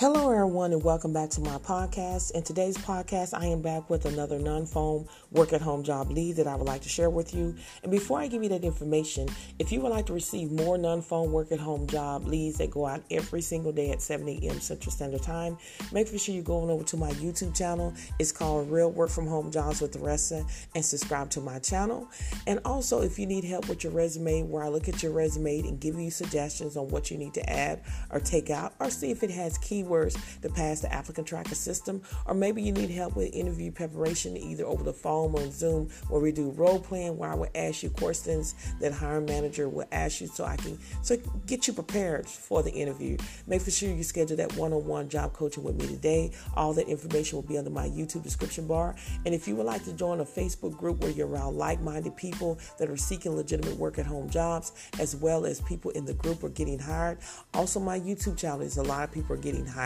Hello, everyone, and welcome back to my podcast. In today's podcast, I am back with another non phone work at home job lead that I would like to share with you. And before I give you that information, if you would like to receive more non phone work at home job leads that go out every single day at 7 a.m. Central Standard Time, make sure you're going over to my YouTube channel. It's called Real Work from Home Jobs with Theresa, and subscribe to my channel. And also, if you need help with your resume, where I look at your resume and give you suggestions on what you need to add or take out, or see if it has keywords keywords to pass the applicant tracker system, or maybe you need help with interview preparation either over the phone or Zoom, where we do role playing, where I will ask you questions that hiring manager will ask you, so I can so get you prepared for the interview. Make sure you schedule that one-on-one job coaching with me today. All that information will be under my YouTube description bar. And if you would like to join a Facebook group where you're around like-minded people that are seeking legitimate work at home jobs, as well as people in the group are getting hired, also my YouTube channel is a lot of people are getting hired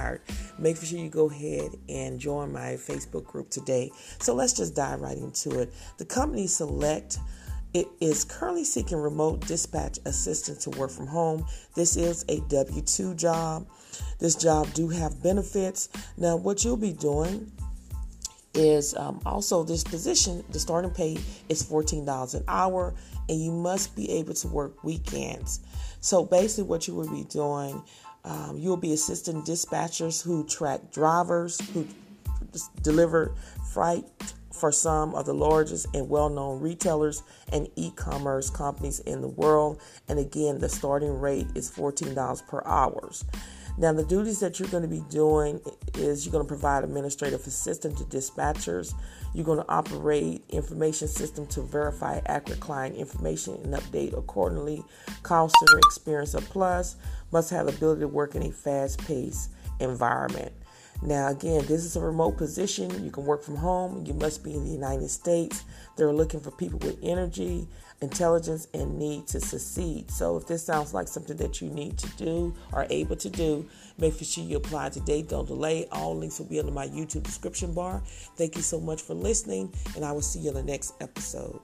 make sure you go ahead and join my Facebook group today. So let's just dive right into it. The company Select it is currently seeking remote dispatch assistant to work from home. This is a W2 job. This job do have benefits. Now, what you'll be doing is um, also this position, the starting pay is $14 an hour, and you must be able to work weekends. So basically, what you will be doing um, you'll be assisting dispatchers who track drivers who deliver freight for some of the largest and well known retailers and e commerce companies in the world. And again, the starting rate is $14 per hour. Now, the duties that you're going to be doing is you're going to provide administrative assistance to dispatchers. You're going to operate information system to verify accurate client information and update accordingly. Call center experience a plus. Must have ability to work in a fast-paced environment. Now, again, this is a remote position. You can work from home. You must be in the United States. They're looking for people with energy, intelligence, and need to succeed. So, if this sounds like something that you need to do or able to do, make sure you apply today. Don't delay. All links will be under my YouTube description bar. Thank you so much for listening, and I will see you in the next episode.